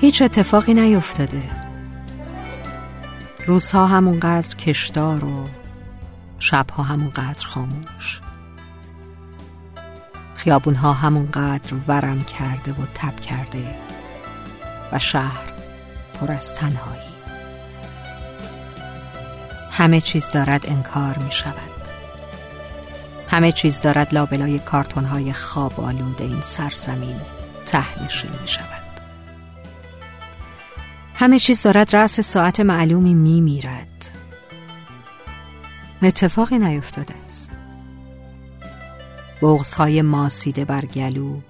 هیچ اتفاقی نیفتاده. روزها همونقدر کشدار و شبها همونقدر خاموش. خیابونها همونقدر ورم کرده و تب کرده و شهر پر از تنهایی. همه چیز دارد انکار می شود. همه چیز دارد لابلای کارتون های خواب آلود این سرزمین تهنشین می شود. همه چیز دارد رأس ساعت معلومی می میرد. اتفاقی نیفتاده است. بغز های ماسیده بر گلو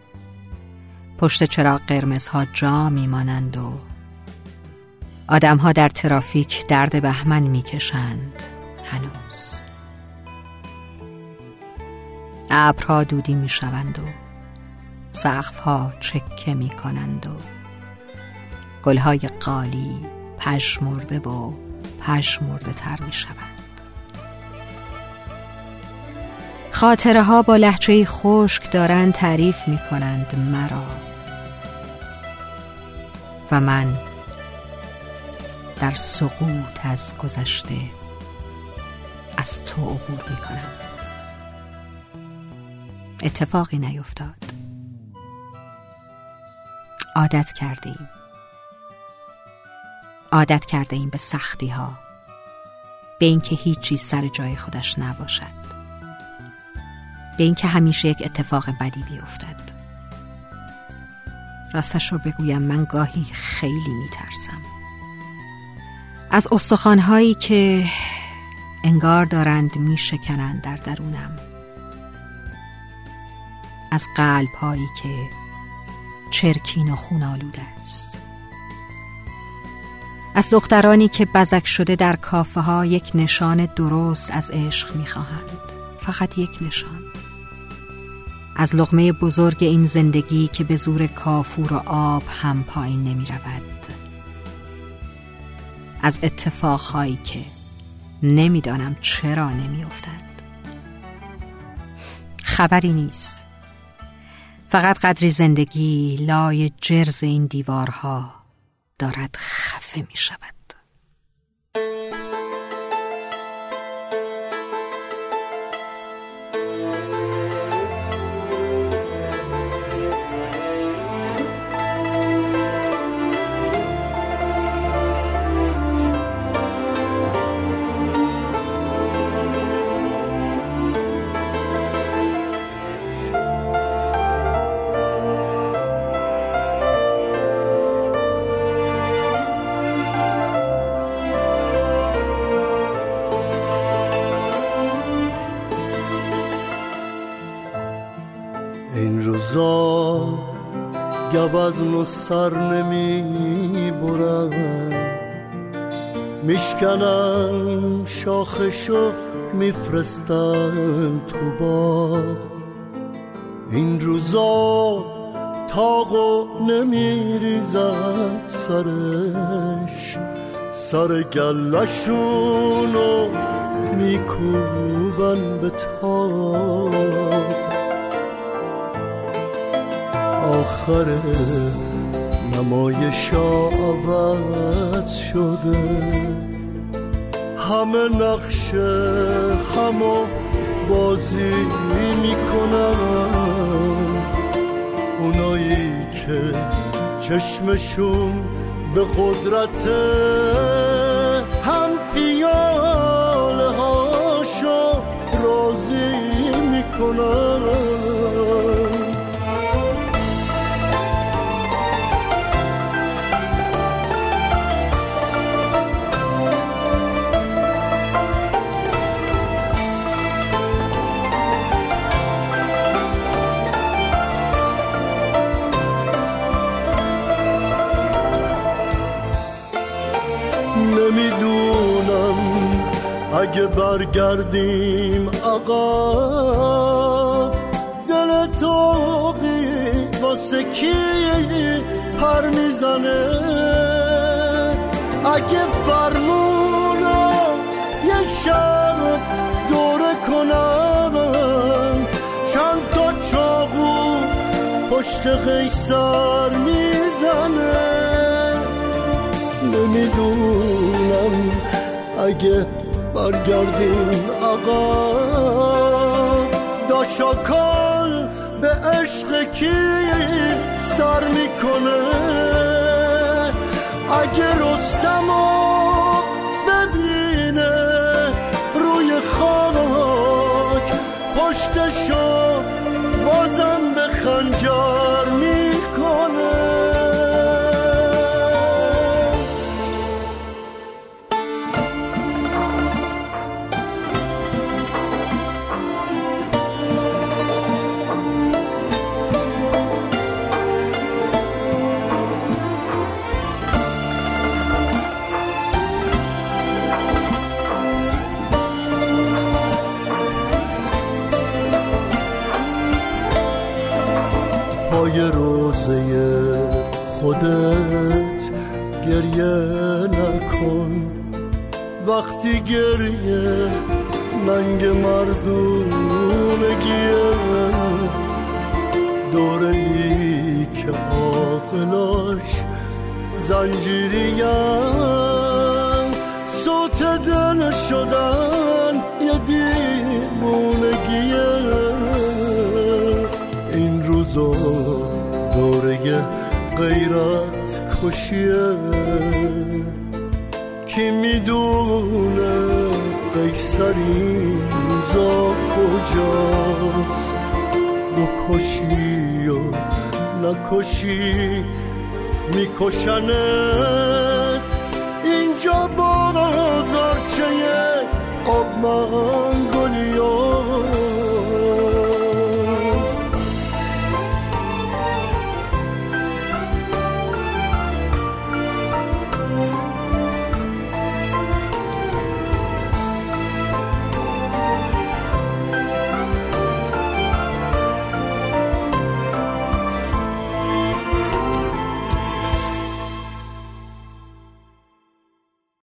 پشت چراغ قرمزها جا میمانند و آدمها در ترافیک درد بهمن می‌کشند هنوز. ابرها دودی می‌شوند و سقفها چکه می‌کنند و گلهای قالی پشمرده و پشمرده تر می شوند خاطره ها با لحجه خشک دارند تعریف می کنند مرا. و من در سقوط از گذشته از تو عبور می کنم اتفاقی نیفتاد. عادت کردیم. عادت کرده ایم به سختی ها به اینکه هیچ چیز سر جای خودش نباشد. به اینکه همیشه یک اتفاق بدی بیفتد. راستش رو بگویم من گاهی خیلی میترسم. از استخوانهایی که انگار دارند میشکنند در درونم. از قلب هایی که چرکین و خون آلوده است. از دخترانی که بزک شده در کافه ها یک نشان درست از عشق می‌خواهند. فقط یک نشان. از لغمه بزرگ این زندگی که به زور کافور و آب هم پایین نمی رود از اتفاقهایی که نمی‌دانم چرا نمیافتند. خبری نیست. فقط قدری زندگی لای جرز این دیوارها دارد خفه می شود گوزن و سر نمی برن میشکنن شاخشو میفرستن تو با این روزا تاقو نمیریزن سرش. سر گلشونو میکوبن به تاق. آخر نمایش عوض شده. همه نقش همو بازی می‌کنن اونایی که چشمشون به قدرت هم پیاله هاشو راضی می‌کنن. نمی‌دونم. اگه برگردیم آقا دل توقی واسه کی پر می‌زنه؟ اگه فرمونو یه شب دوره کنم چند تا چاقو پشت قیصر می‌زنه؟ نمی‌دونم. اگه برگردیم آقا. داشاکال به عشق کی سر می‌کنه؟ اگه رستم نکن وقتی گریه ننگ مردونگیه دوره ای که عاقلاش زنجیریم. صوت دل شدن یه دیمونگیه این روزا دوره غیرت کشیه. کی می‌دونه قیصری روزا کجاست. بکشی و نکشی میکشنت. اینجا بازارچه